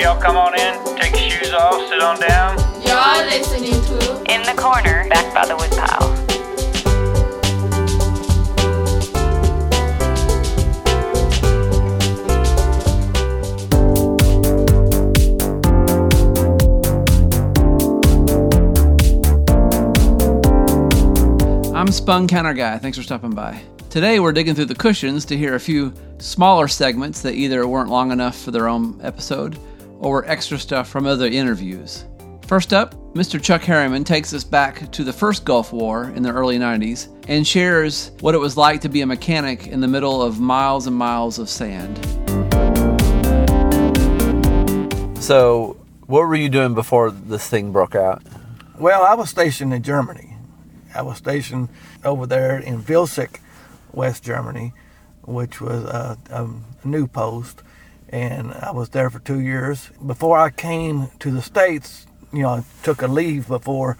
y'all come on in, take your shoes off, sit on down. You're listening to In the corner, back by the woodpile. I'm Spun Counter Guy. Thanks for stopping by. Today we're digging through the cushions to hear a few smaller segments that either weren't long enough for their own episode or extra stuff from other interviews. First up, Mr. Chuck Harriman takes us back to the first Gulf War in the early 90s and shares what it was like to be a mechanic in the middle of miles and miles of sand. So, what were you doing before this thing broke out? Well, I was stationed in Germany. I was stationed over there in Vilseck, West Germany, which was a, a new post, and I was there for two years. Before I came to the States, you know, I took a leave before,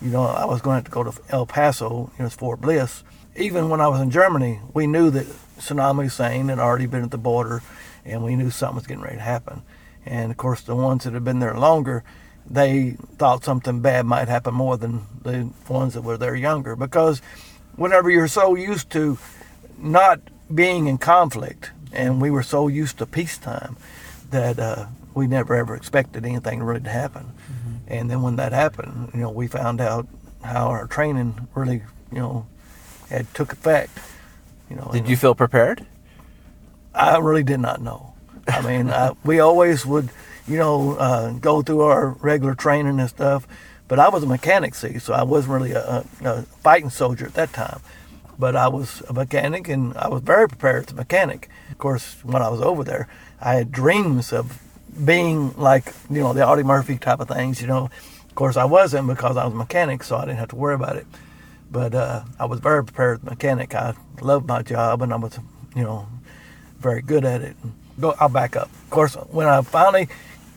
you know, I was going to, to go to El Paso, you know, it's Fort Bliss. Even when I was in Germany, we knew that Saddam Hussein had already been at the border, and we knew something was getting ready to happen. And of course, the ones that had been there longer, they thought something bad might happen more than the ones that were there younger. Because whenever you're so used to not being in conflict, and we were so used to peacetime, that uh, we never ever expected anything really to happen. And then when that happened, you know, we found out how our training really, you know, had took effect. You know, Did you feel prepared? I really did not know. I mean, I, we always would, you know, uh, go through our regular training and stuff. But I was a mechanic, see, so I wasn't really a, a, a fighting soldier at that time. But I was a mechanic, and I was very prepared as a mechanic. Of course, when I was over there, I had dreams of being like, you know, the Audie Murphy type of things. You know, of course, I wasn't because I was a mechanic, so I didn't have to worry about it. But uh, I was very prepared as a mechanic. I loved my job, and I was, you know, very good at it. Go, I'll back up. Of course, when I finally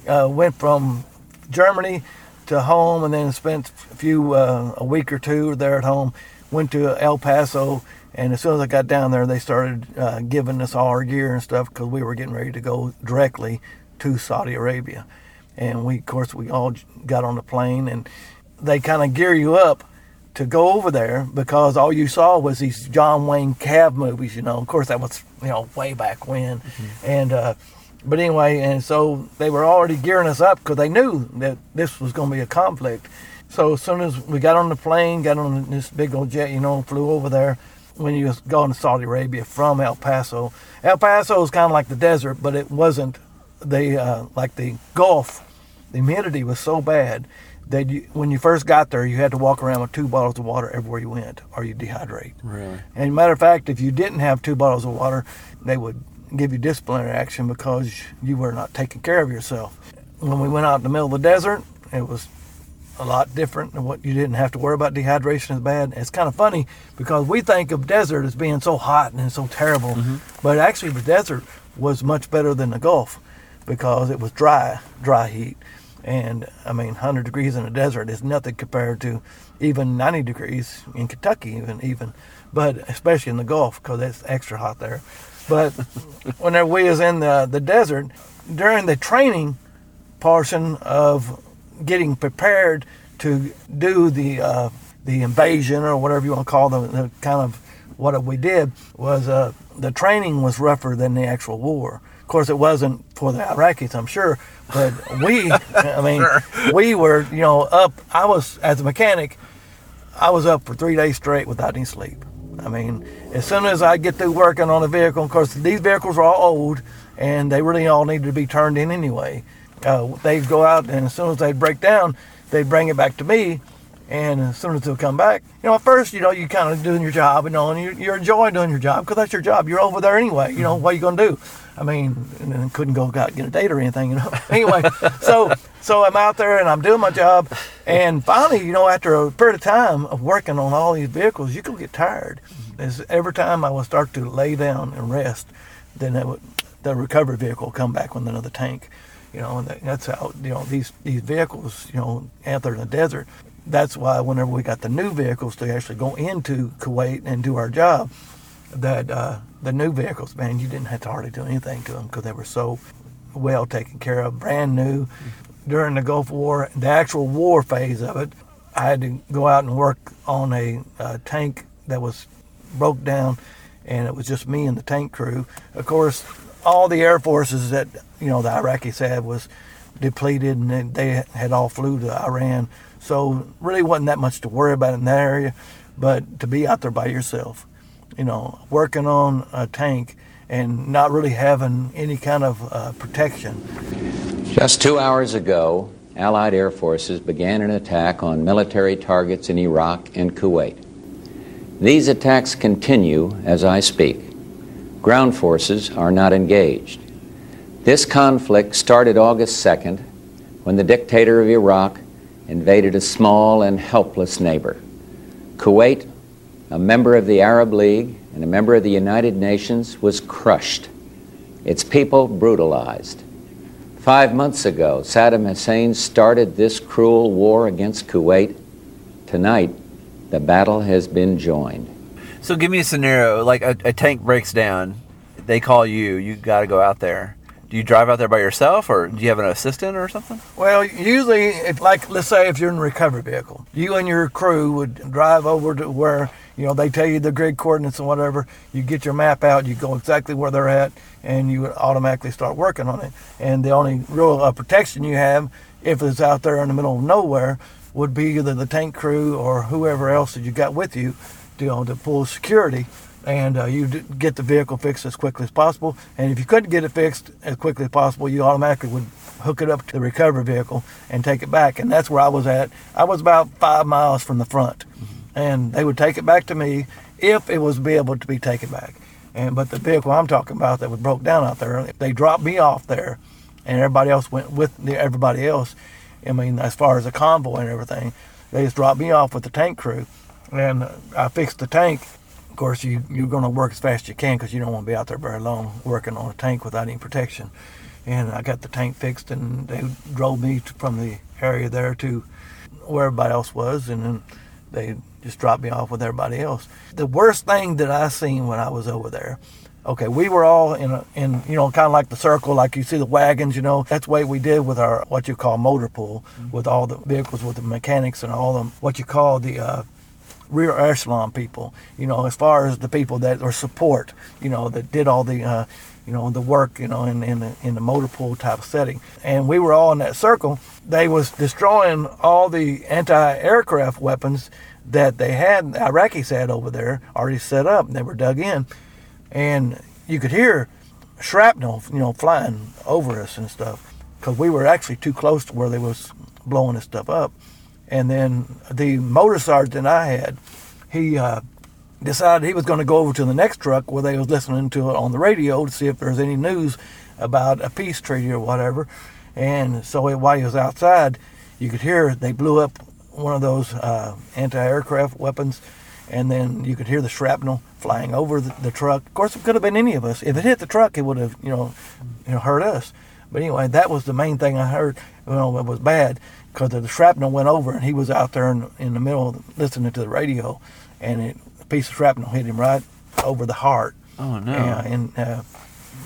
uh, went from Germany to home, and then spent a few uh, a week or two there at home, went to El Paso, and as soon as I got down there, they started uh, giving us all our gear and stuff because we were getting ready to go directly to Saudi Arabia, and we, of course, we all got on the plane, and they kind of gear you up to go over there because all you saw was these John Wayne Cav movies, you know. Of course, that was you know way back when, and uh, but anyway, and so they were already gearing us up because they knew that this was going to be a conflict. So as soon as we got on the plane, got on this big old jet, you know, flew over there. When you was going to Saudi Arabia from El Paso, El Paso is kind of like the desert, but it wasn't the uh, like the Gulf. The humidity was so bad that you, when you first got there, you had to walk around with two bottles of water everywhere you went, or you dehydrate. Really? And matter of fact, if you didn't have two bottles of water, they would give you disciplinary action because you were not taking care of yourself. When we went out in the middle of the desert, it was a lot different than what you didn't have to worry about dehydration as bad. It's kind of funny because we think of desert as being so hot and so terrible, mm-hmm. but actually the desert was much better than the Gulf because it was dry, dry heat. And I mean, 100 degrees in the desert is nothing compared to even 90 degrees in Kentucky, even even, but especially in the Gulf because it's extra hot there. But whenever we was in the the desert during the training portion of getting prepared to do the uh, the invasion or whatever you want to call the, the kind of what we did was uh, the training was rougher than the actual war. Of course, it wasn't for the Iraqis, I'm sure, but we, I mean, we were, you know, up. I was as a mechanic, I was up for three days straight without any sleep. I mean, as soon as I get through working on a vehicle, of course, these vehicles are all old and they really all needed to be turned in anyway. Uh, they'd go out, and as soon as they'd break down, they'd bring it back to me. And as soon as they'll come back, you know, at first, you know, you kind of doing your job, you know, and you're, you're enjoying doing your job because that's your job. You're over there anyway. You know, what are you going to do? I mean, and then couldn't go out get a date or anything, you know. anyway, so so I'm out there and I'm doing my job, and finally, you know, after a period of time of working on all these vehicles, you can get tired. As every time I would start to lay down and rest, then that would, the recovery vehicle would come back with another tank. You know, and that's how you know these these vehicles. You know, out there in the desert. That's why whenever we got the new vehicles to actually go into Kuwait and do our job, that uh, the new vehicles, man, you didn't have to hardly do anything to them because they were so well taken care of, brand new. During the Gulf War, the actual war phase of it, I had to go out and work on a, uh tank that was broke down, and it was just me and the tank crew. Of course, all the air forces that you know the Iraqis had was depleted, and they had all flew to Iran. So really wasn't that much to worry about in that area, but to be out there by yourself, you know, working on a tank and not really having any kind of uh, protection. Just two hours ago, Allied air forces began an attack on military targets in Iraq and Kuwait. These attacks continue as I speak. Ground forces are not engaged. This conflict started August 2nd when the dictator of Iraq invaded a small and helpless neighbor. Kuwait, a member of the Arab League and a member of the United Nations, was crushed, its people brutalized. Five months ago, Saddam Hussein started this cruel war against Kuwait. Tonight, the battle has been joined. So give me a scenario like a, a tank breaks down, they call you, you got to go out there. Do you drive out there by yourself, or do you have an assistant or something? Well, usually, if like let's say if you're in a recovery vehicle, you and your crew would drive over to where you know they tell you the grid coordinates and whatever. You get your map out, you go exactly where they're at, and you automatically start working on it. And the only real uh, protection you have, if it's out there in the middle of nowhere, would be either the tank crew or whoever else that you got with you, you know, to pull security and uh, you get the vehicle fixed as quickly as possible. And if you couldn't get it fixed as quickly as possible, you automatically would hook it up to the recovery vehicle and take it back. And that's where I was at. I was about five miles from the front, and they would take it back to me if it was be able to be taken back. And but the vehicle I'm talking about that was broke down out there, they dropped me off there, and everybody else went with the, everybody else. I mean, as far as the convoy and everything, they just dropped me off with the tank crew, and I fixed the tank of course, you, you're going to work as fast as you can because you don't want to be out there very long working on a tank without any protection. And I got the tank fixed, and they drove me to, from the area there to where everybody else was, and then they just dropped me off with everybody else. The worst thing that I seen when I was over there, okay, we were all in a, in you know kind of like the circle, like you see the wagons, you know. That's the way we did with our what you call motor pool, mm-hmm. with all the vehicles, with the mechanics and all them what you call the uh, rear echelon people, you know, as far as the people that are support, you know, that did all the, uh, you know, the work, you know, in, in, the, in the motor pool type of setting. And we were all in that circle. They was destroying all the anti-aircraft weapons that they had, Iraqis had over there, already set up, and they were dug in. And you could hear shrapnel, you know, flying over us and stuff, because we were actually too close to where they was blowing this stuff up. And then the motor sergeant I had, he uh, decided he was going to go over to the next truck where they was listening to it on the radio to see if there was any news about a peace treaty or whatever. And so while he was outside, you could hear they blew up one of those uh, anti-aircraft weapons, and then you could hear the shrapnel flying over the, the, truck. Of course, it could have been any of us. If it hit the truck, it would have, you know, you know, hurt us. But anyway, that was the main thing I heard. Know, it was bad because the shrapnel went over and he was out there in, in the middle listening to the radio, and it, a piece of shrapnel hit him right over the heart. Oh no! And, and uh,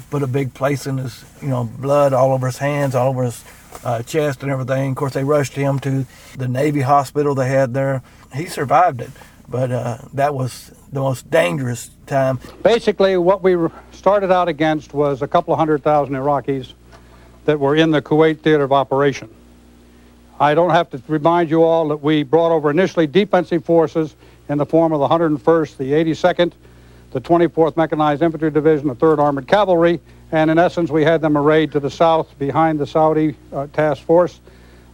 put a big place in his, you know, blood all over his hands, all over his uh, chest and everything. Of course, they rushed him to the Navy hospital they had there. He survived it, but uh, that was the most dangerous time. Basically, what we started out against was a couple of hundred thousand Iraqis that were in the Kuwait theater of operation. I don't have to remind you all that we brought over initially defensive forces in the form of the 101st, the 82nd, the 24th Mechanized Infantry Division, the 3rd Armored Cavalry, and in essence we had them arrayed to the south behind the Saudi uh, task force.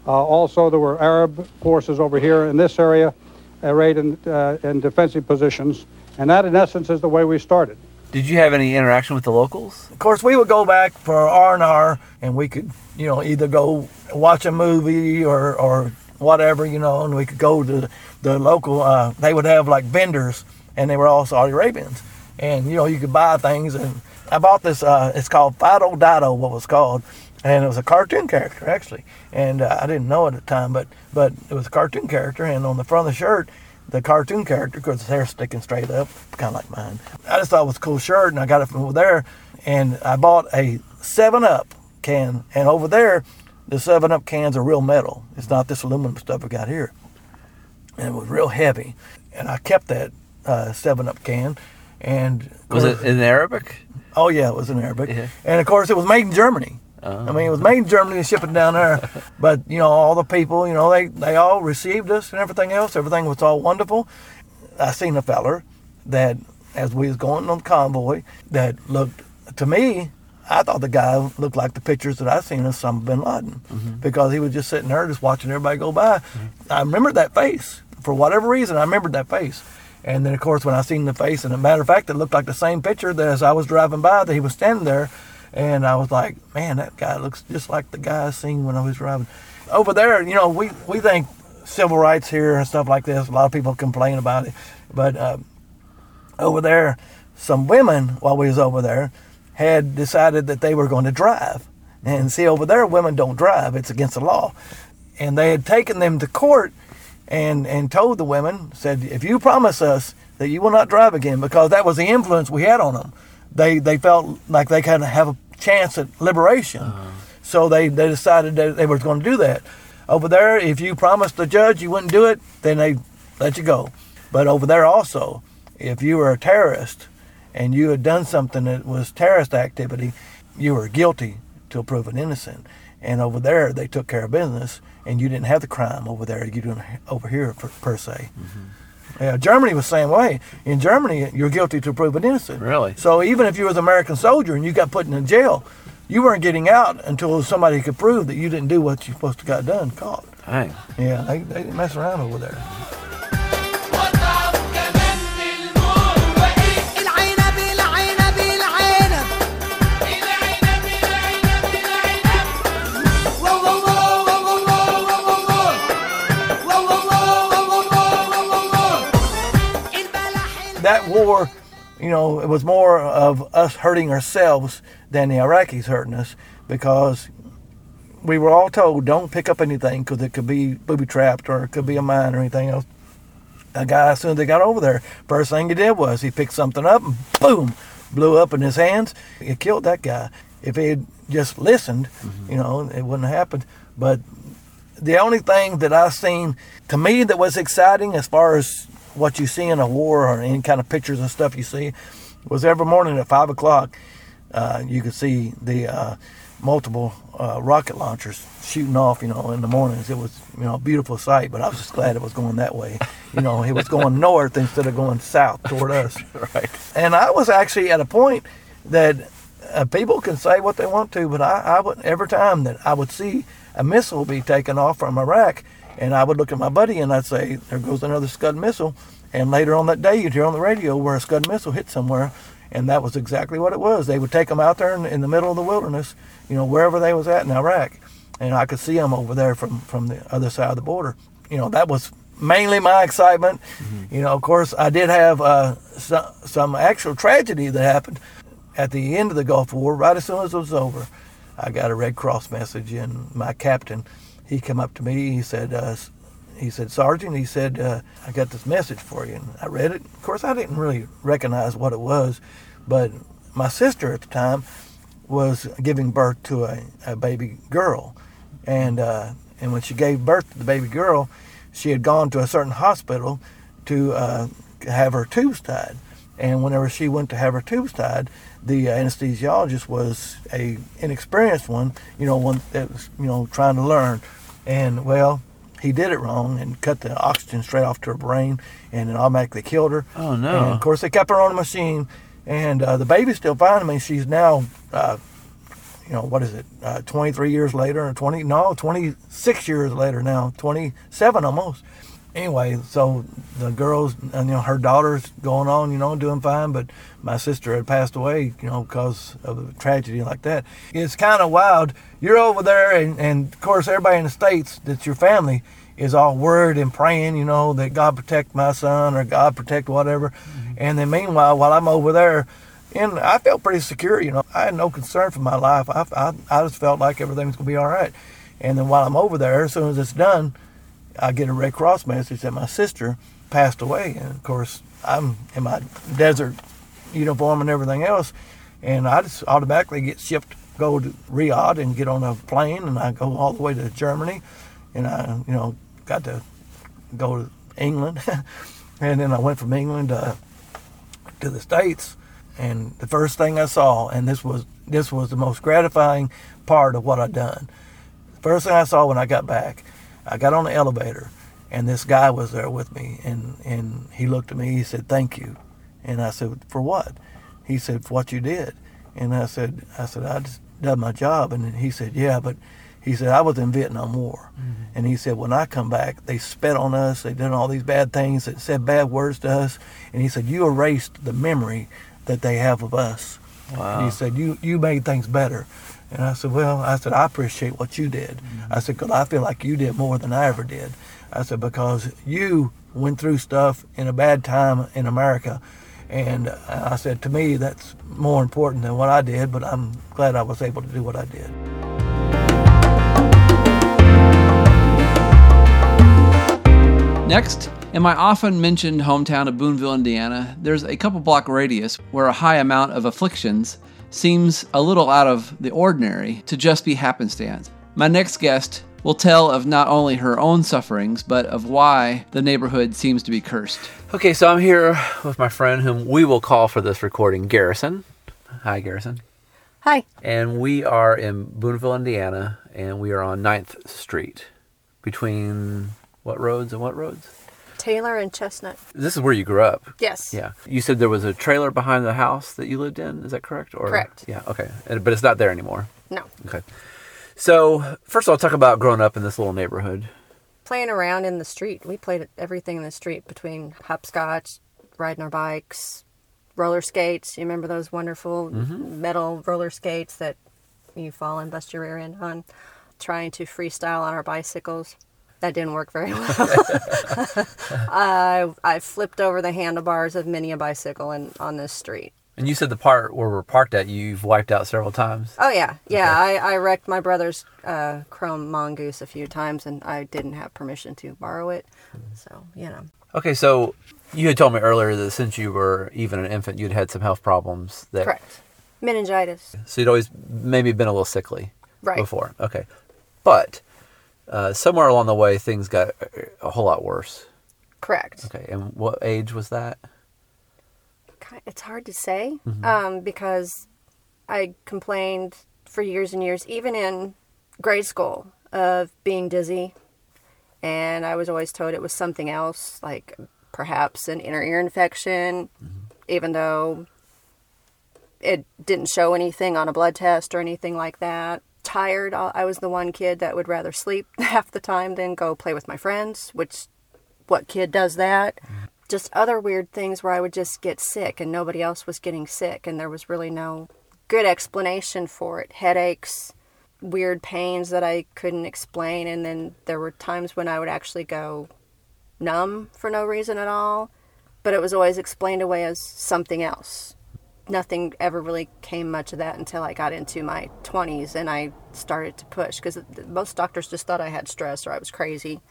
Uh, also there were Arab forces over here in this area arrayed in, uh, in defensive positions, and that in essence is the way we started. Did you have any interaction with the locals? Of course, we would go back for R and R, and we could, you know, either go watch a movie or or whatever, you know, and we could go to the local. Uh, they would have like vendors, and they were all Saudi Arabians, and you know, you could buy things. And I bought this. Uh, it's called Fido Dido, what was called, and it was a cartoon character actually, and uh, I didn't know at the time, but but it was a cartoon character, and on the front of the shirt the cartoon character because his hair's sticking straight up, kind of like mine. I just thought it was a cool shirt, and I got it from over there. And I bought a Seven Up can. And over there, the Seven Up cans are real metal. It's not this aluminum stuff we got here. And it was real heavy. And I kept that uh, Seven Up can. And Was course- it in Arabic? Oh yeah, it was in Arabic. Yeah. And of course, it was made in Germany. Oh. I mean, it was made in Germany and shipping down there. but you know, all the people, you know, they they all received us and everything else. Everything was all wonderful. I seen a feller that, as we was going on the convoy, that looked to me. I thought the guy looked like the pictures that I seen of Osama bin Laden mm-hmm. because he was just sitting there, just watching everybody go by. Mm-hmm. I remembered that face for whatever reason. I remembered that face. And then, of course, when I seen the face, and a matter of fact, it looked like the same picture that as I was driving by that he was standing there, and I was like, man, that guy looks just like the guy I seen when I was driving. Over there, you know, we we think civil rights here and stuff like this. A lot of people complain about it, but uh, over there, some women while we was over there had decided that they were going to drive. And see, over there, women don't drive; it's against the law. And they had taken them to court and and told the women said if you promise us that you will not drive again because that was the influence we had on them they they felt like they kind of have a chance at liberation. Uh-huh. So they they decided that they were going to do that. Over there if you promised the judge you wouldn't do it then they let you go. But over there also if you were a terrorist and you had done something that was terrorist activity you were guilty till proven innocent. And over there they took care of business and you didn't have the crime over there you didn't over here per, per se mm-hmm. Yeah, Germany was the same way. In Germany, you're guilty till proven innocent. Really? So even if you was an American soldier and you got put in jail, you weren't getting out until somebody could prove that you didn't do what you supposed to got done, caught. Dang. Yeah, they, they didn't mess around over there. War, you know, it was more of us hurting ourselves than the Iraqis hurting us because we were all told don't pick up anything because it could be booby trapped or it could be a mine or anything else. A guy, as soon as they got over there, first thing he did was he picked something up and boom, blew up in his hands. It killed that guy. If he had just listened, mm-hmm. you know, it wouldn't have happened. But the only thing that I seen to me that was exciting as far as what you see in a war or any kind of pictures and stuff you see. Was every morning at five o'clock uh, you could see the uh, multiple uh, rocket launchers shooting off you know in the mornings. It was you know a beautiful sight but I was just glad it was going that way. You know it was going north instead of going south toward us. Right. and I was actually at a point that uh, people can say what they want to, but I, I would every time that I would see a missile be taken off from Iraq, and I would look at my buddy and I'd say, "There goes another Scud missile." And later on that day, you'd hear on the radio where a Scud missile hit somewhere, and that was exactly what it was. They would take them out there in, in the middle of the wilderness, you know, wherever they was at in Iraq, and I could see them over there from from the other side of the border. You know, that was mainly my excitement. You know, of course, I did have uh, some, some actual tragedy that happened at the end of the Gulf War. Right as soon as it was over, I got a Red Cross message, and my captain, he come up to me. He said, uh, he said, Sergeant, he said, uh, I got this message for you. And I read it. Of course, I didn't really recognize what it was, but my sister at the time was giving birth to a, a baby girl, and uh, and when she gave birth to the baby girl, she had gone to a certain hospital to uh, have her tubes tied, and whenever she went to have her tubes tied, the anesthesiologist was a inexperienced one, you know, one that was you know trying to learn, and well. He did it wrong and cut the oxygen straight off to her brain, and it automatically killed her. Oh, no. And of course, they kept her on the machine, and uh, the baby's still fine. I mean, she's now, uh, you know, what is it, uh, 23 years later, or 20, no, 26 years later now, 27 almost. Anyway, so the girls, and, you know, her daughter's going on, you know, doing fine, but my sister had passed away, you know, because of a tragedy like that. It's kind of wild. You're over there, and, and of course, everybody in the States that's your family is all worried and praying, you know, that God protect my son or God protect whatever. Mm-hmm. And then meanwhile, while I'm over there, and I felt pretty secure, you know, I had no concern for my life. I, I, I just felt like everything's going to be all right. And then while I'm over there, as soon as it's done, I get a Red Cross message that my sister passed away. And of course, I'm in my desert uniform and everything else. And I just automatically get shipped go to Riyadh and get on a plane, and I go all the way to Germany, and I, you know, got to go to England, and then I went from England to to the states, and the first thing I saw, and this was this was the most gratifying part of what I'd done. The first thing I saw when I got back, I got on the elevator, and this guy was there with me, and and he looked at me, he said, "Thank you," and I said, "For what?" He said, "For what you did," and I said, "I said I just done my job," and he said, "Yeah, but." He said, I was in Vietnam War. Mm-hmm. And he said, when I come back, they spit on us. They done all these bad things. They said bad words to us. And he said, you erased the memory that they have of us. Wow. He said, you, you made things better. And I said, well, I said, I appreciate what you did. Mm-hmm. I said, because I feel like you did more than I ever did. I said, because you went through stuff in a bad time in America. And uh, I said, to me, that's more important than what I did, but I'm glad I was able to do what I did. Next, in my often mentioned hometown of Boonville, Indiana, there's a couple block radius where a high amount of afflictions seems a little out of the ordinary to just be happenstance. My next guest will tell of not only her own sufferings, but of why the neighborhood seems to be cursed. Okay, so I'm here with my friend whom we will call for this recording Garrison. Hi, Garrison. Hi. And we are in Boonville, Indiana, and we are on 9th Street between what roads and what roads? Taylor and Chestnut. This is where you grew up. Yes. Yeah. You said there was a trailer behind the house that you lived in. Is that correct? Or Correct. Yeah. Okay. But it's not there anymore. No. Okay. So first of all, talk about growing up in this little neighborhood. Playing around in the street. We played everything in the street between hopscotch, riding our bikes, roller skates. You remember those wonderful mm-hmm. metal roller skates that you fall and bust your rear end on? Trying to freestyle on our bicycles. That didn't work very well. I I flipped over the handlebars of many a bicycle in, on this street. And you said the part where we're parked at, you've wiped out several times. Oh yeah, yeah. I, I wrecked my brother's uh, chrome mongoose a few times, and I didn't have permission to borrow it. So you know, Okay, so you had told me earlier that since you were even an infant, you'd had some health problems. That, correct. Meningitis. So you'd always maybe been a little sickly Right. before. Okay. But uh, somewhere along the way, things got a- whole lot worse. Correct. Okay. And what age was that? It's hard to say um, because I complained for years and years, even in grade school, of being dizzy, and I was always told it was something else, like perhaps an inner ear infection, even though it didn't show anything on a blood test or anything like that. Tired, I was the one kid that would rather sleep half the time than go play with my friends, which what kid does that? Just other weird things where I would just get sick and nobody else was getting sick, and there was really no good explanation for it. Headaches, weird pains that I couldn't explain, and then there were times when I would actually go numb for no reason at all, but it was always explained away as something else. Nothing ever really came much of that until I got into my 20s and I started to push because most doctors just thought I had stress or I was crazy.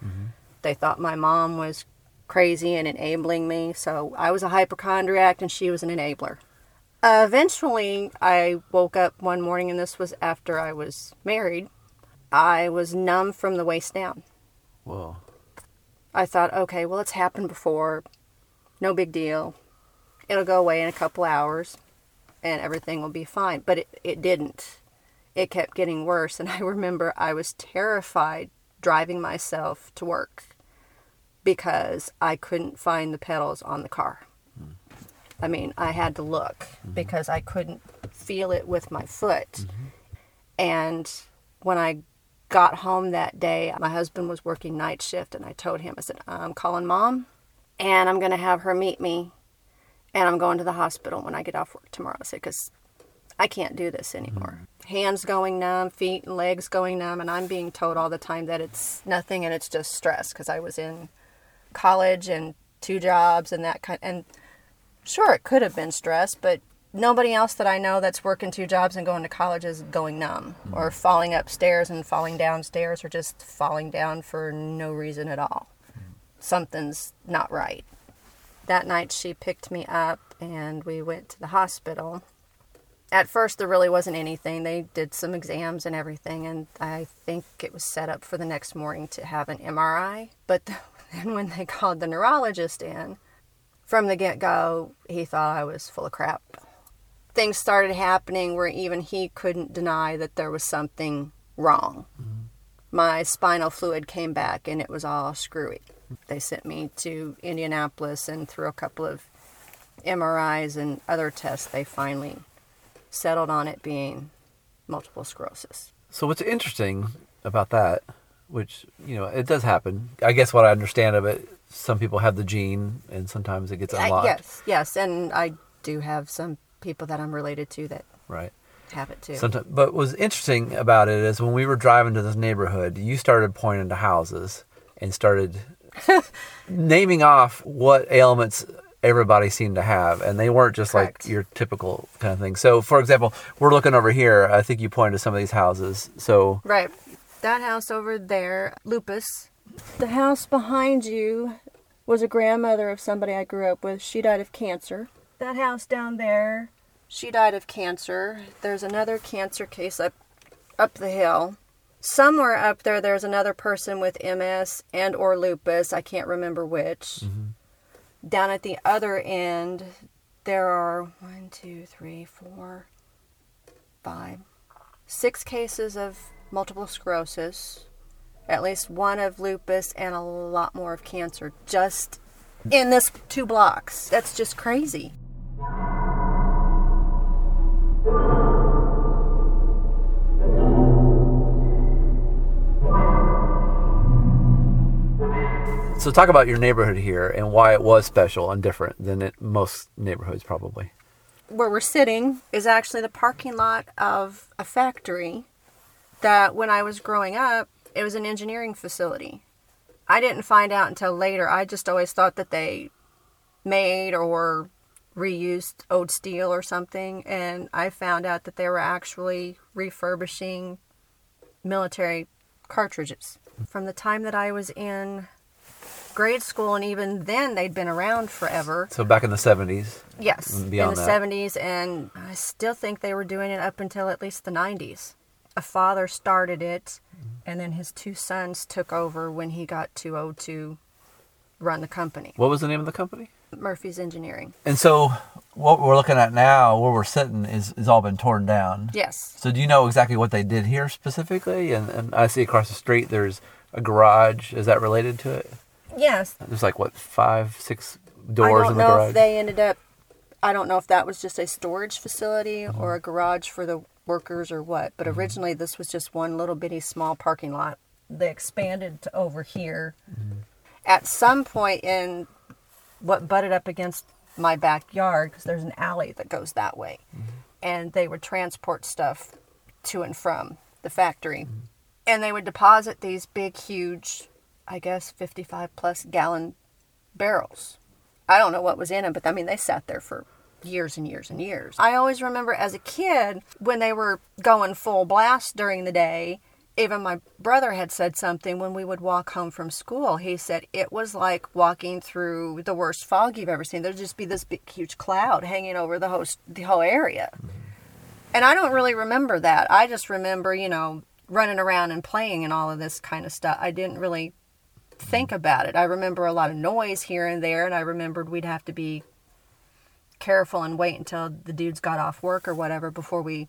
They thought my mom was crazy and enabling me, so I was a hypochondriac and she was an enabler. Uh, eventually, I woke up one morning, and this was after I was married. I was numb from the waist down. Whoa. I thought, okay, well, it's happened before. No big deal. It'll go away in a couple hours and everything will be fine. But it, it didn't. It kept getting worse. And I remember I was terrified driving myself to work because I couldn't find the pedals on the car. I mean, I had to look mm-hmm. because I couldn't feel it with my foot. Mm-hmm. And when I got home that day, my husband was working night shift, and I told him, I said, I'm calling mom, and I'm going to have her meet me, and I'm going to the hospital when I get off work tomorrow. I said, because I can't do this anymore. Mm-hmm. Hands going numb, feet and legs going numb, and I'm being told all the time that it's nothing and it's just stress because I was in college and two jobs and that kind and sure it could have been stress but nobody else that i know that's working two jobs and going to college is going numb mm-hmm. or falling upstairs and falling downstairs or just falling down for no reason at all. Mm-hmm. Something's not right that night she picked me up and we went to the hospital At first, there really wasn't anything. They did some exams and everything, and I think it was set up for the next morning to have an MRI. But then when they called the neurologist in, from the get go, he thought I was full of crap. Things started happening where even he couldn't deny that there was something wrong. Mm-hmm. My spinal fluid came back and it was all screwy. They sent me to Indianapolis and through a couple of MRIs and other tests, they finally settled on it being multiple sclerosis. So what's interesting about that, which you know it does happen. I guess what I understand of it, some people have the gene, and sometimes it gets I- unlocked. yes, yes, and I do have some people that I'm related to that Right. have it too. Sometimes, but what was interesting about it is when we were driving to this neighborhood, you started pointing to houses and started naming off what ailments everybody seemed to have, and they weren't just Correct. like your typical kind of thing. So, for example, we're looking over here. I think you pointed to some of these houses. So, Right. That house over there, lupus. The house behind you was a grandmother of somebody I grew up with. She died of cancer. That house down there, she died of cancer. There's another cancer case up up the hill. Somewhere up there there's another person with MS and or lupus. I can't remember which. Mm-hmm. Down at the other end there are one, two, three, four, five, six cases of multiple sclerosis, at least one of lupus, and a lot more of cancer just in this two blocks. That's just crazy. So talk about your neighborhood here and why it was special and different than it, most neighborhoods, probably. Where we're sitting is actually the parking lot of a factory that when I was growing up, it was an engineering facility. I didn't find out until later. I just always thought that they made or reused old steel or something, and I found out that they were actually refurbishing military cartridges. From the time that I was in grade school, and even then, they'd been around forever. So back in the seventies. Yes, And in the that. 70s, and I still think they were doing it up until at least the 90s. A father started it, mm-hmm. and then his two sons took over when he got too old to run the company. What was the name of the company? Murphy's Engineering. And so, what we're looking at now, where we're sitting, is is all been torn down. Yes. So, do you know exactly what they did here specifically? And, and I see across the street there's a garage. Is that related to it? Yes. There's like what five, six doors I don't in the know if they ended up. I don't know if that was just a storage facility Mm-hmm. or a garage for the workers or what. But originally, this was just one little bitty small parking lot. They expanded to over here. Mm-hmm. At some point in what butted up against my backyard, because there's an alley that goes that way, Mm-hmm. and they would transport stuff to and from the factory, and they would deposit these big, huge, I guess, 55 plus gallon barrels. I don't know what was in them, but I mean, they sat there for years and years and years. I always remember as a kid when they were going full blast during the day. Even my brother had said something when we would walk home from school. He said it was like walking through the worst fog you've ever seen. There'd just be this big, huge cloud hanging over the whole, the whole area. And I don't really remember that. I just remember, you know, running around and playing and all of this kind of stuff. I didn't really think about it. I remember a lot of noise here and there, and I remembered we'd have to be careful and wait until the dudes got off work or whatever before we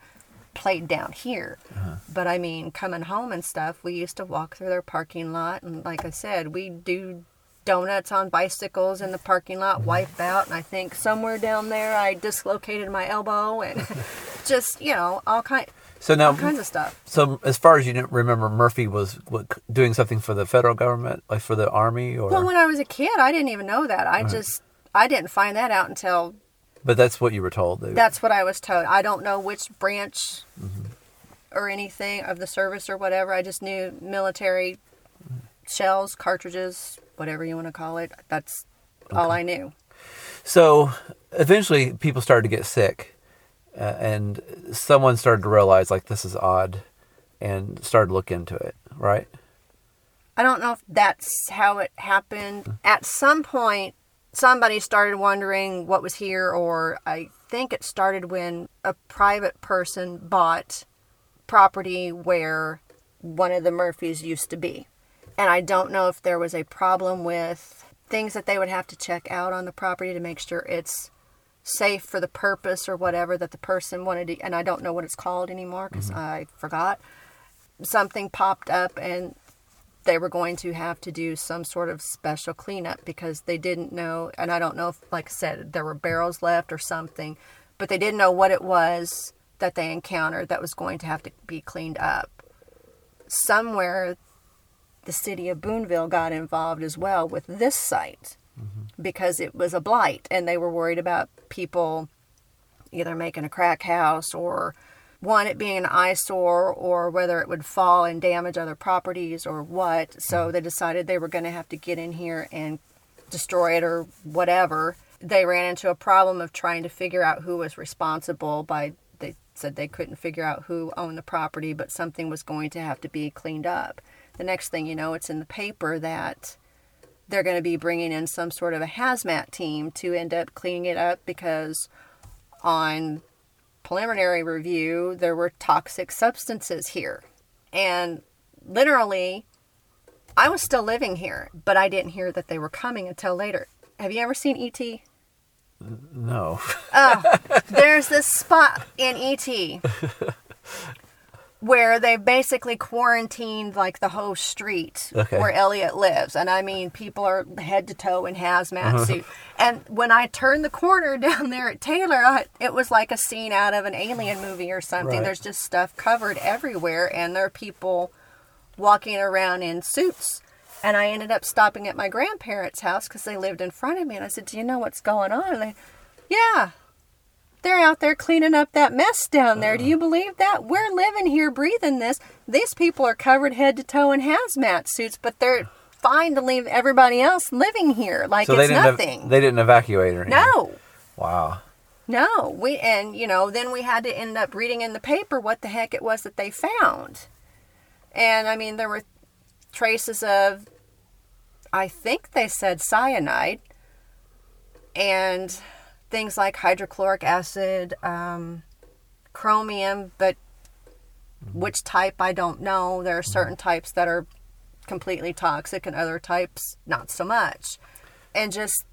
played down here. Uh-huh. But I mean, coming home and stuff, we used to walk through their parking lot, and like I said, we do donuts on bicycles in the parking lot, mm-hmm. wipe out, and I think somewhere down there I dislocated my elbow and just you know all kind so now, all kinds of stuff. so as far as you didn't remember, Murphy was what, doing something for the federal government, like for the army, or Well, when I was a kid, I didn't even know that. I just I didn't find that out until but that's what you were told. They- That's what I was told. I don't know which branch Mm-hmm. or anything of the service or whatever. I just knew military shells, cartridges, whatever you want to call it. That's all I knew. So eventually, people started to get sick, Uh, and someone started to realize like this is odd, and started to look into it. Right? I don't know if that's how it happened. Hmm. At some point, somebody started wondering what was here, or I think it started when a private person bought property where one of the Murphys used to be. And I don't know if there was a problem with things that they would have to check out on the property to make sure it's safe for the purpose or whatever that the person wanted to. And I don't know what it's called anymore because mm-hmm. I forgot. Something popped up and they were going to have to do some sort of special cleanup because they didn't know. And I don't know if, like I said, there were barrels left or something, but they didn't know what it was that they encountered that was going to have to be cleaned up. Somewhere the city of Boonville got involved as well with this site because it was a blight and they were worried about people either making a crack house or one it being an eyesore or whether it would fall and damage other properties or what. So mm-hmm. they decided they were going to have to get in here and destroy it or whatever. They ran into a problem of trying to figure out who was responsible by they said they couldn't figure out who owned the property but something was going to have to be cleaned up. The next thing you know it's in the paper that they're going to be bringing in some sort of a hazmat team to end up cleaning it up because on preliminary review there were toxic substances here. And literally i was still living here but i didn't hear that they were coming until later. Have you ever seen ET No. Oh, there's this spot in ET where they basically quarantined like the whole street Okay. where Elliot lives. And I mean, people are head to toe in hazmat uh-huh. suit. And when I turned the corner down there at Taylor, I, it was like a scene out of an alien movie or something. Right. There's just stuff covered everywhere, and there are people walking around in suits. And I ended up stopping at my grandparents' house because they lived in front of me. And I said, Do you know what's going on? And they, Yeah, they're out there cleaning up that mess down there. Do uh-huh. you believe that? We're living here breathing this. These people are covered head to toe in hazmat suits, but they're fine to leave everybody else living here like so they it's didn't ev- nothing. they didn't evacuate or anything. no. Wow. No, we and you know, then we had to end up reading in the paper what the heck it was that they found. And I mean, there were traces of I think they said cyanide and things like hydrochloric acid, um, chromium, but which type I don't know. There are certain types that are completely toxic and other types not so much. And just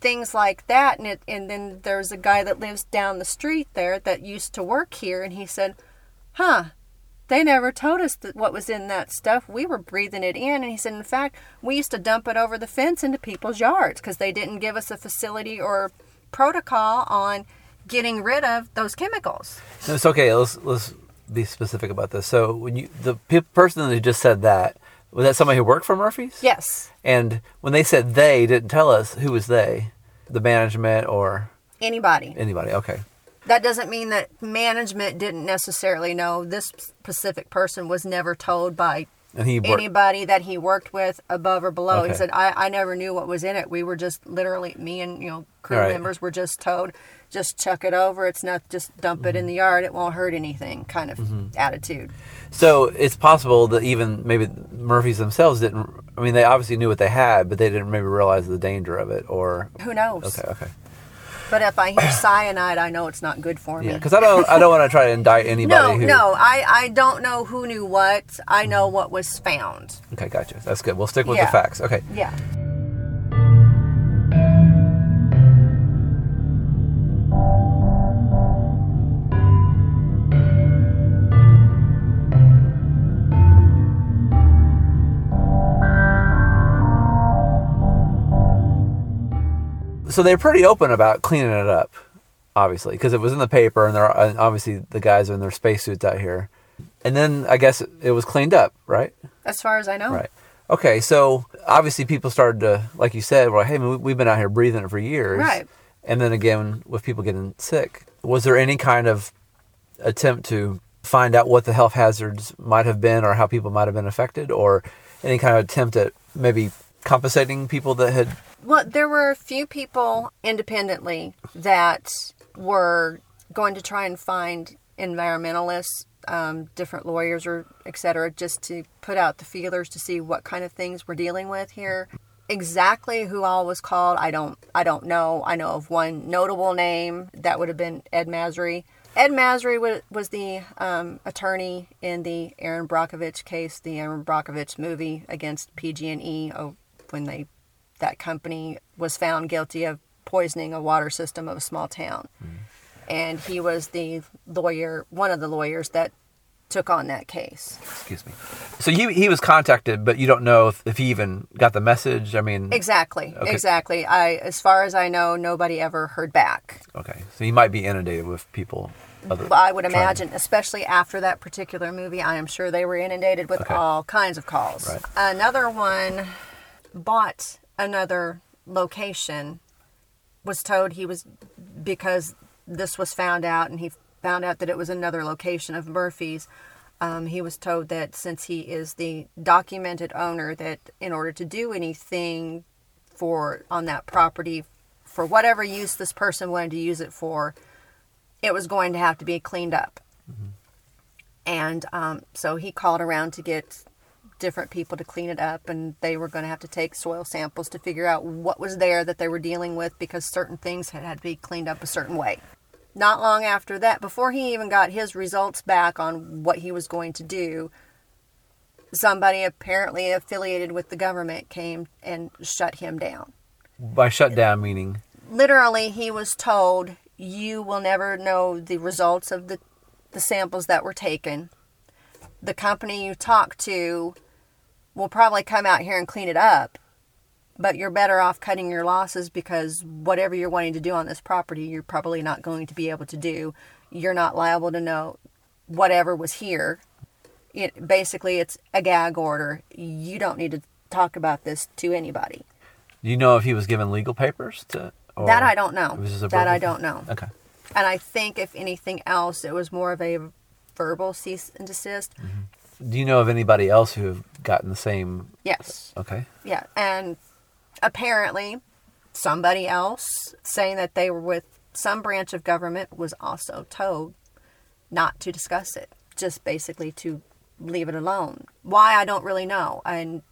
things like that and it and then there's a guy that lives down the street there that used to work here and he said huh they never told us that what was in that stuff we were breathing it in and he said in fact we used to dump it over the fence into people's yards because they didn't give us a facility or protocol on getting rid of those chemicals No, it's okay. Let's let's be specific about this. So when you the pe- person that just said that was that somebody who worked for Murphy's? yes And when they said they, didn't tell us who was they, the management or anybody anybody. Okay. that doesn't mean that management didn't necessarily know this specific person was never told by And he worked. anybody that he worked with above or below. Okay. He said, I, I never knew what was in it. We were just literally, me and, you know, crew Right. members were just told, just chuck it over. It's not, just dump it in Mm-hmm. the yard. It won't hurt anything kind of attitude. So it's possible that even maybe Murphy's themselves didn't. I mean, they obviously knew what they had, but they didn't maybe realize the danger of it. Or Who knows? okay, okay, But if I hear cyanide, I know it's not good for me. yeah. Because I don't, I don't want to try to indict anybody. no, who, no, I, I don't know who knew what. I know what was found. Okay, gotcha. That's good. We'll stick with Yeah. the facts. Okay. Yeah. So they're pretty open about cleaning it up, obviously, because it was in the paper, and they're and obviously the guys are in their spacesuits out here. And then I guess it, was cleaned up, right? As far as I know. Right. Okay, so obviously people started to, like you said, well, hey, man, we- we've been out here breathing it for years. Right. And then again, with people getting sick, was there any kind of attempt to find out what the health hazards might have been or how people might have been affected or any kind of attempt at maybe compensating people that had Well, there were a few people independently that were going to try and find environmentalists, um, different lawyers or et cetera, just to put out the feelers to see what kind of things we're dealing with here. exactly who all was called, I don't I don't know. I know of one notable name that would have been Ed Masry. Ed Masry was, was the um, attorney in the Erin Brockovich case, the Erin Brockovich movie against PG&E oh, when they that company was found guilty of poisoning a water system of a small town. Mm-hmm. And he was the lawyer, one of the lawyers that took on that case. Excuse me. So he he was contacted, but you don't know if, if he even got the message. I mean, Exactly. Okay. Exactly. I as far as I know, nobody ever heard back. okay, so he might be inundated with people. Other, I would imagine, especially after that particular movie, I am sure they were inundated with Okay. all kinds of calls. Right. Another one bought another location, was told he was, because this was found out and he found out that it was another location of Murphy's. Um, he was told that since he is the documented owner, that in order to do anything for on that property, for whatever use this person wanted to use it for, it was going to have to be cleaned up. And um, so he called around to get different people to clean it up, and they were going to have to take soil samples to figure out what was there that they were dealing with because certain things had, had to be cleaned up a certain way. Not long after that, before he even got his results back on what he was going to do, somebody apparently affiliated with the government came and shut him down. By shut down meaning? Literally he was told you will never know the results of the, the samples that were taken. The company you talk to will probably come out here and clean it up but you're better off cutting your losses because whatever you're wanting to do on this property you're probably not going to be able to do you're not liable to know whatever was here it, basically it's a gag order you don't need to talk about this to anybody Do you know if he was given legal papers to? Or that I don't know. was just a That I don't know. Okay. And I think, if anything else, it was more of a verbal cease and desist. Mm-hmm. Do you know of anybody else who have gotten the same? Yes. Okay. Yeah. And apparently, somebody else saying that they were with some branch of government was also told not to discuss it, just basically to leave it alone. Why, I don't really know. And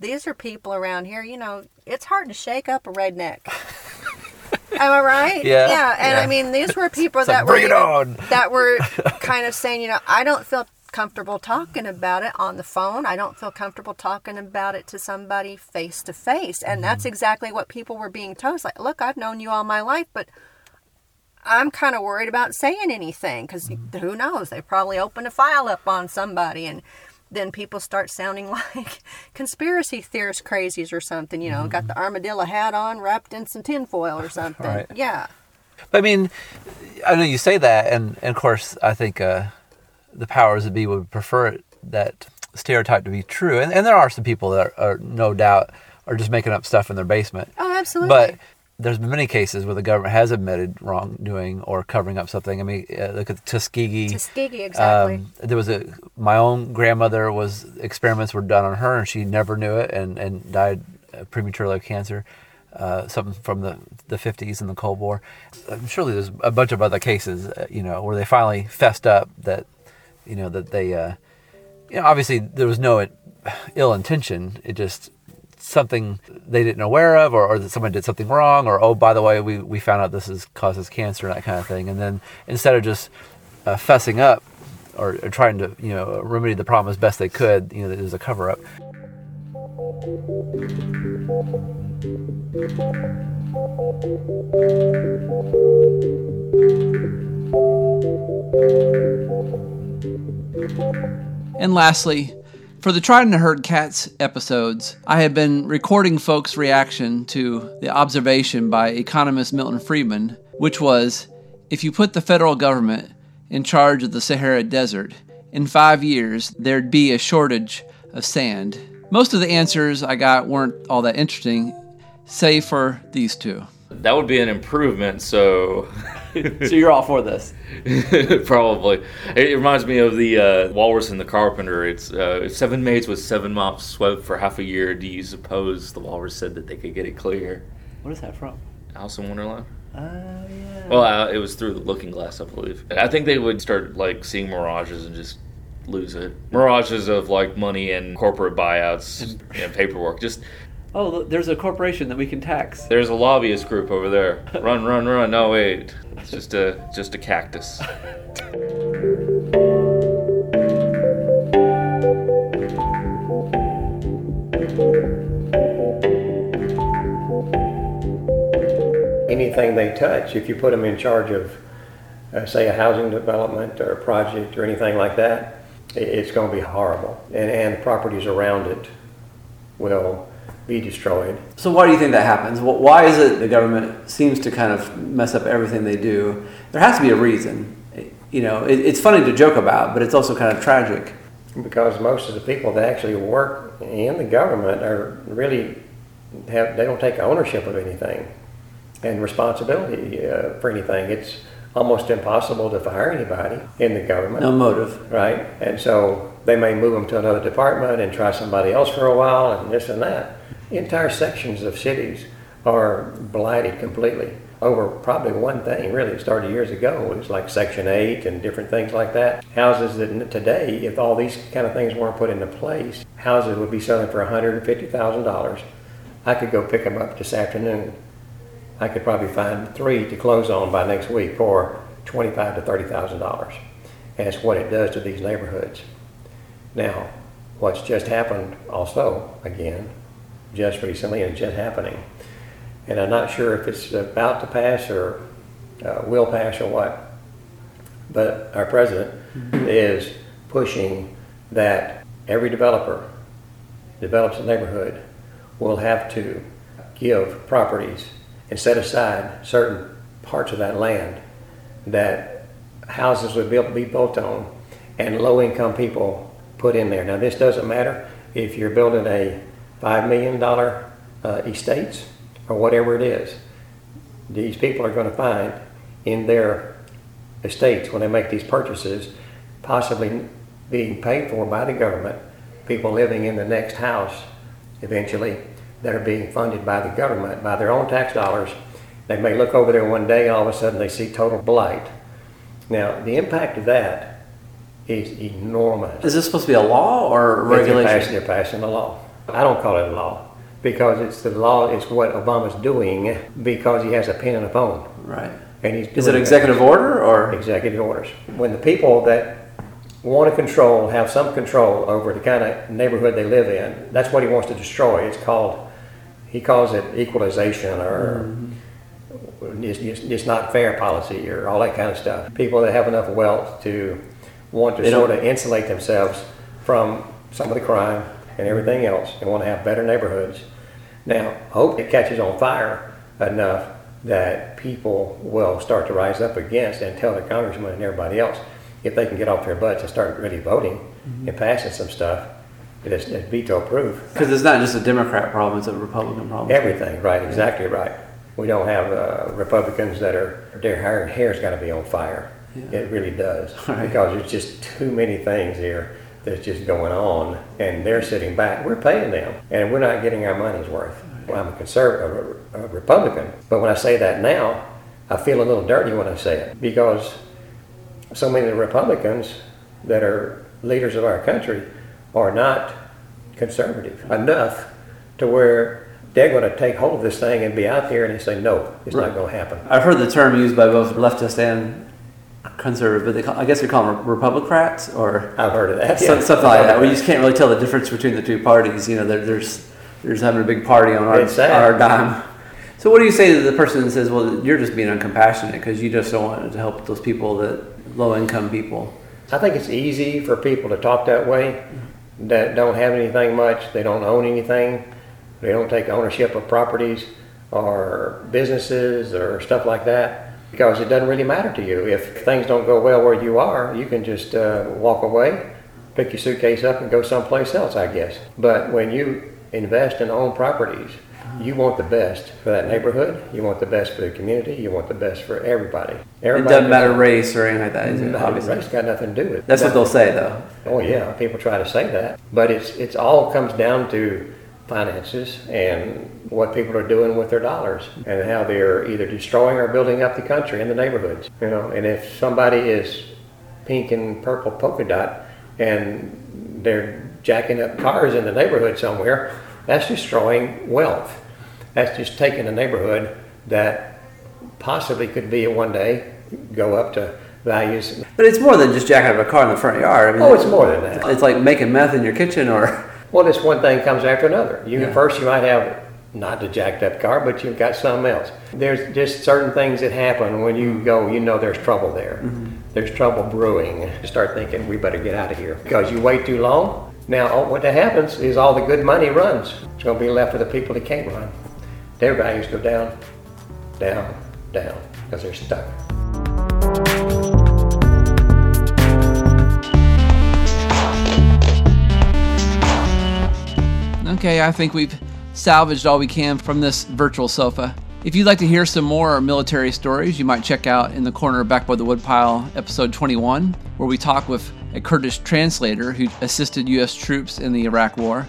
these are people around here, you know, it's hard to shake up a redneck. Am I right? Yeah, Yeah. And I mean, these were people that like, "Bring were it even- on." that were kind of saying, you know, I don't feel comfortable talking about it on the phone. I don't feel comfortable talking about it to somebody face to face. And mm-hmm. that's exactly what people were being told. It's like, look, I've known you all my life, but I'm kind of worried about saying anything because mm-hmm. who knows? They probably open a file up on somebody and then people start sounding like conspiracy theorist crazies or something, you know, got mm-hmm. the armadillo hat on wrapped in some tinfoil or something. Right. Yeah. But I mean, I know you say that, and, and of course, I think uh, the powers that be would prefer it, that stereotype to be true. And, and there are some people that are, are no doubt are just making up stuff in their basement. Oh, absolutely. But there's been many cases where the government has admitted wrongdoing or covering up something. I mean, uh, look at Tuskegee. Tuskegee, exactly. Um, there was a my own grandmother was experiments were done on her and she never knew it and and died prematurely of cancer. Uh, something from the the 50s and the Cold War. Surely there's a bunch of other cases, uh, you know, where they finally fessed up that, you know, that they, uh, you know, obviously there was no ill intention. It just something they didn't aware of or, or that someone did something wrong or oh by the way we, we found out this is causes cancer and that kind of thing and then instead of just uh, fessing up or, or trying to you know remedy the problem as best they could you know there's a cover up And lastly, for the Trying to Herd Cats episodes, I had been recording folks' reaction to the observation by economist Milton Friedman, which was if you put the federal government in charge of the Sahara Desert, in five years there'd be a shortage of sand. Most of the answers I got weren't all that interesting, save for these two. That would be an improvement. So, so you're all for this? probably. It reminds me of the uh, Walrus and the Carpenter. It's uh, seven maids with seven mops swept for half a year. Do you suppose the Walrus said that they could get it clear? what is that from Alice in Wonderland. oh yeah Well, uh, it was through the Looking Glass, I believe. I think they would start like seeing mirages and just lose it. Mirages of like money and corporate buyouts and paperwork. Just Oh, there's a corporation that we can tax. There's a lobbyist group over there. Run, run, run. No, wait. It's just a just a cactus. anything they touch, if you put them in charge of, uh, say, a housing development or a project or anything like that, it's going to be horrible. And, and the properties around it will be destroyed. So why do you think that happens? Why is it the government seems to kind of mess up everything they do? There has to be a reason. You know, it, it's funny to joke about, but it's also kind of tragic. Because most of the people that actually work in the government are really have they don't take ownership of anything and responsibility uh, for anything. It's almost impossible to fire anybody in the government. No motive. right? And so they may move them to another department and try somebody else for a while and this and that. Entire sections of cities are blighted completely over probably one thing, really. It started years ago. It was like Section 8 and different things like that. Houses that today, if all these kind of things weren't put into place, houses would be selling for $150,000. I could go pick them up this afternoon. I could probably find three to close on by next week for twenty-five to thirty thousand dollars. It's what it does to these neighborhoods. Now, what's just happened also, again, just recently and just happening, and I'm not sure if it's about to pass or uh, will pass or what, but our president is pushing that every developer develops a neighborhood will have to give properties and set aside certain parts of that land that houses would be able to be built on and low-income people put in there. Now, this doesn't matter if you're building a $5 million uh, estates or whatever it is. These people are going to find in their estates, when they make these purchases, possibly being paid for by the government, people living in the next house eventually that are being funded by the government, by their own tax dollars. They may look over there one day, all of a sudden they see total blight. Now, the impact of that is enormous. Is this supposed to be a law or But They're passing, regulation? they're passing a law. I don't call it a law because it's the law, it's what Obama's doing because he has a pen and a phone. Right. And he's Is it doing that. executive order or? Executive orders. When the people that want to control, have some control over the kind of neighborhood they live in, that's what he wants to destroy. It's called, he calls it equalization or mm-hmm. it's, it's, it's not fair policy or all that kind of stuff. People that have enough wealth to want to They don't- sort of insulate themselves from some of the crime and everything else and want to have better neighborhoods. Now, I hope it catches on fire enough that people will start to rise up against and tell the congressman and everybody else if they can get off their butts and start really voting and passing some stuff that's that's veto proof. Because it's not just a Democrat problem; it's a Republican problem. Everything, right, exactly right. We don't have uh, Republicans that are, their hair, hair's got to be on fire. It really does. Right. Because there's just too many things here that's just going on, and they're sitting back. We're paying them, and we're not getting our money's worth. Well, I'm a conservative, a Republican, but when I say that now, I feel a little dirty when I say it because so many of the Republicans that are leaders of our country are not conservative enough to where they're going to take hold of this thing and be out there and say, no, it's not going to happen. I've heard the term used by both leftist and conservative, but they call, I guess we call them Republicrats or I've heard of that. yeah. something like that. We just can't really tell the difference between the two parties. You know, there, there's there's having a big party on our, our dime. So what do you say to the person that says, "Well, you're just being uncompassionate because you just don't want to help those people that low income people"? I think it's easy for people to talk that way that don't have anything much, they don't own anything, they don't take ownership of properties or businesses or stuff like that because it doesn't really matter to you. If things don't go well where you are, you can just uh, walk away, pick your suitcase up, and go someplace else, I guess. But when you invest and own properties, you want the best for that neighborhood. You want the best for the community. You want the best for everybody. It doesn't matter race or anything like that. it? Obviously, race got nothing to do with it. that's what they'll say though. Oh yeah, people try to say that, but it's it's all comes down to finances and what people are doing with their dollars and how they're either destroying or building up the country and the neighborhoods. You know, and if somebody is pink and purple polka dot and they're jacking up cars in the neighborhood somewhere, That's destroying wealth. That's just taking a neighborhood that possibly could be one day go up to values. But it's more than just jacking up a car in the front yard. I mean, Oh, it's more than that. It's like making meth in your kitchen or. Well, this one thing comes after another. You Yeah. first you might have not the jacked up car, but you've got something else. There's just certain things that happen when you go. You know there's trouble there. Mm-hmm. There's trouble brewing. You start thinking we better get out of here because you wait too long. Now all- what that happens is all the good money runs. It's going to be left for the people that can't run. Their values go down, down, down because they're stuck. Okay, I think we've salvaged all we can from this virtual sofa. If you'd like to hear some more military stories, you might check out In the Corner Back by the Woodpile, episode 21, where we talk with a Kurdish translator who assisted U.S. troops in the Iraq War.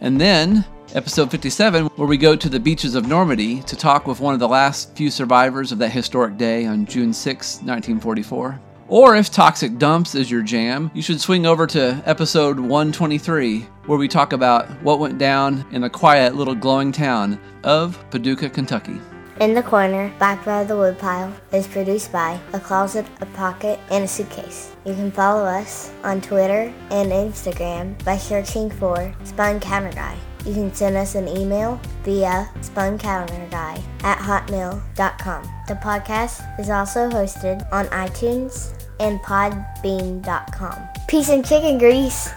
And then, episode 57, where we go to the beaches of Normandy to talk with one of the last few survivors of that historic day on June 6, 1944. Or if toxic dumps is your jam, you should swing over to episode 123, where we talk about what went down in the quiet little glowing town of Paducah, Kentucky. In the Corner, Back by the Woodpile is produced by A Closet, a Pocket, and a Suitcase. You can follow us on Twitter and Instagram by searching for Spun Counter Guy. You can send us an email via spuncounterguy at hotmail.com. The podcast is also hosted on iTunes and podbean.com. Peace and chicken grease!